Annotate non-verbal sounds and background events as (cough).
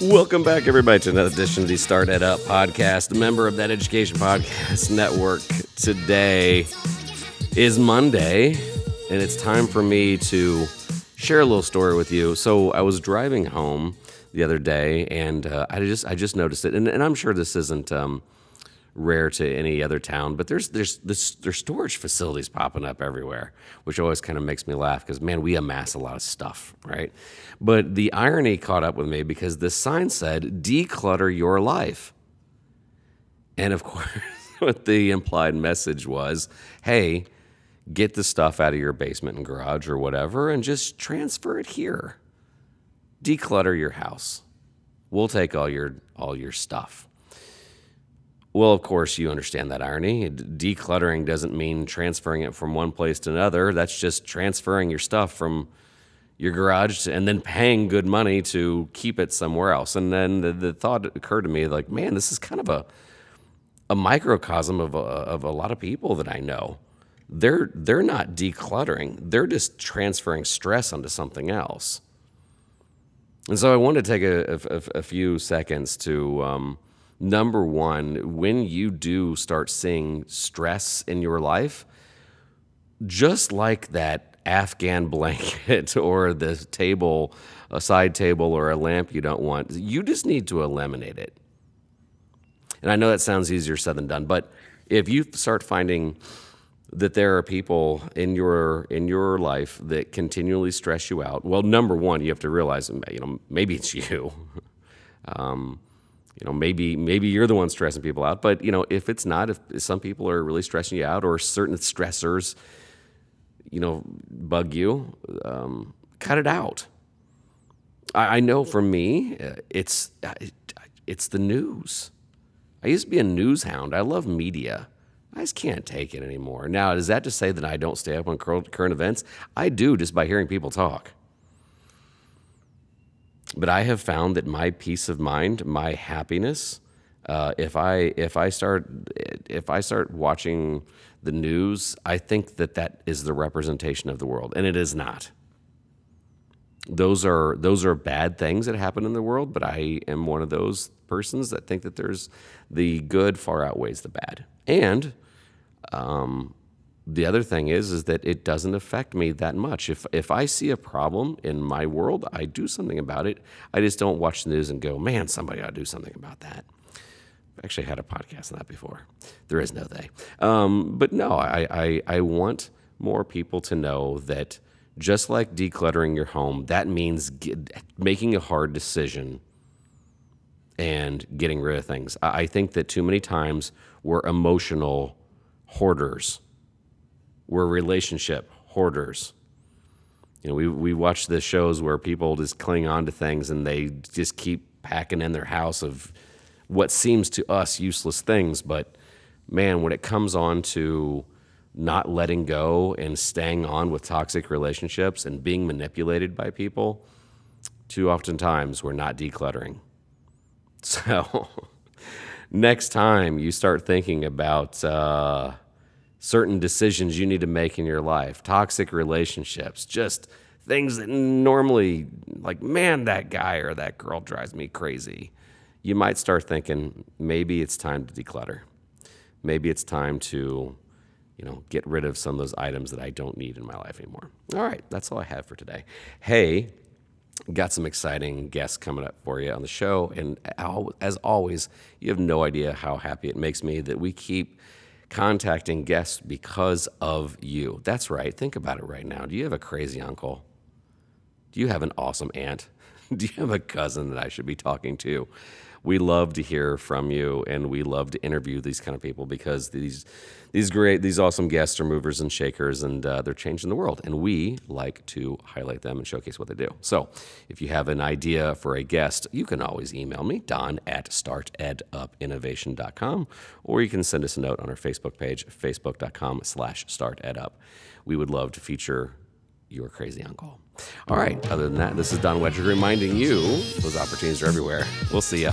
Welcome back, everybody, to another edition of the Start Ed Up podcast, a member of that Education Podcast Network. Today is Monday, and it's time for me to share a little story with you. So I was driving home the other day, and uh, I just I just noticed it, and, and I'm sure this isn't um, rare to any other town, but there's there's this, there's storage facilities popping up everywhere, which always kind of makes me laugh because man, we amass a lot of stuff, right? But the irony caught up with me because this sign said "declutter your life," and of (laughs) course, what the implied message was, hey. Get the stuff out of your basement and garage or whatever and just transfer it here. Declutter your house. We'll take all your all your stuff. Well, of course, you understand that irony. Decluttering doesn't mean transferring it from one place to another. That's just transferring your stuff from your garage and then paying good money to keep it somewhere else. And then the, the thought occurred to me like, man, this is kind of a a microcosm of a, of a lot of people that I know. They're they're not decluttering. They're just transferring stress onto something else. And so I wanted to take a, a, a few seconds to um, number one, when you do start seeing stress in your life, just like that Afghan (laughs) blanket or the table, a side table or a lamp you don't want, you just need to eliminate it. And I know that sounds easier said than done, but if you start finding that there are people in your in your life that continually stress you out, well, number one, you have to realize, you know, maybe it's you. (laughs) um, you know maybe maybe you're the one stressing people out but you know if it's not if some people are really stressing you out or certain stressors you know bug you um, cut it out I, I, know for me uh, it's it's the news i used to be a news hound i love media I just can't take it anymore. Now, is that to say that I don't stay up on current events? I do just by hearing people talk. But I have found that my peace of mind, my happiness, uh, if I if I start if I start watching the news, I think that that is the representation of the world, and it is not. Those are those are bad things that happen in the world, but I am one of those persons that think that there's the good far outweighs the bad, and um, the other thing is is that it doesn't affect me that much. If if I see a problem in my world, I do something about it. I just don't watch the news and go, "Man, somebody ought to do something about that." I've actually had a podcast on that before. There is no they, um, but no, I, I I want more people to know that just like decluttering your home, that means get, making a hard decision and getting rid of things. I, I think that too many times we're emotional hoarders we're relationship hoarders. You know, we, we watch the shows where people just cling on to things and they just keep packing in their house of what seems to us useless things. But man, when it comes on to not letting go and staying on with toxic relationships and being manipulated by people, too often times we're not decluttering. (laughs) So next time you start thinking about, uh, certain decisions you need to make in your life, toxic relationships, just things that normally, like, man, that guy or that girl drives me crazy. You might start thinking maybe it's time to declutter. Maybe it's time to, you know, get rid of some of those items that I don't need in my life anymore. All right, that's all I have for today. Hey, got some exciting guests coming up for you on the show. And uh, as always, you have no idea how happy it makes me that we keep contacting guests because of you. That's right. Think about it right now. Do you have a crazy uncle? Do you have an awesome aunt? (laughs) Do you have a cousin that I should be talking to? we love to hear from you and we love to interview these kind of people because these these great these awesome guests are movers and shakers and uh, they're changing the world and we like to highlight them and showcase what they do. So if you have an idea for a guest you can always email me don at startedupinnovation.com or you can send us a note on our facebook page facebook.com slash startedup. We would love to feature your crazy uncle all right. Other than that, this is Don Wettrick reminding you those opportunities are everywhere. We'll see you.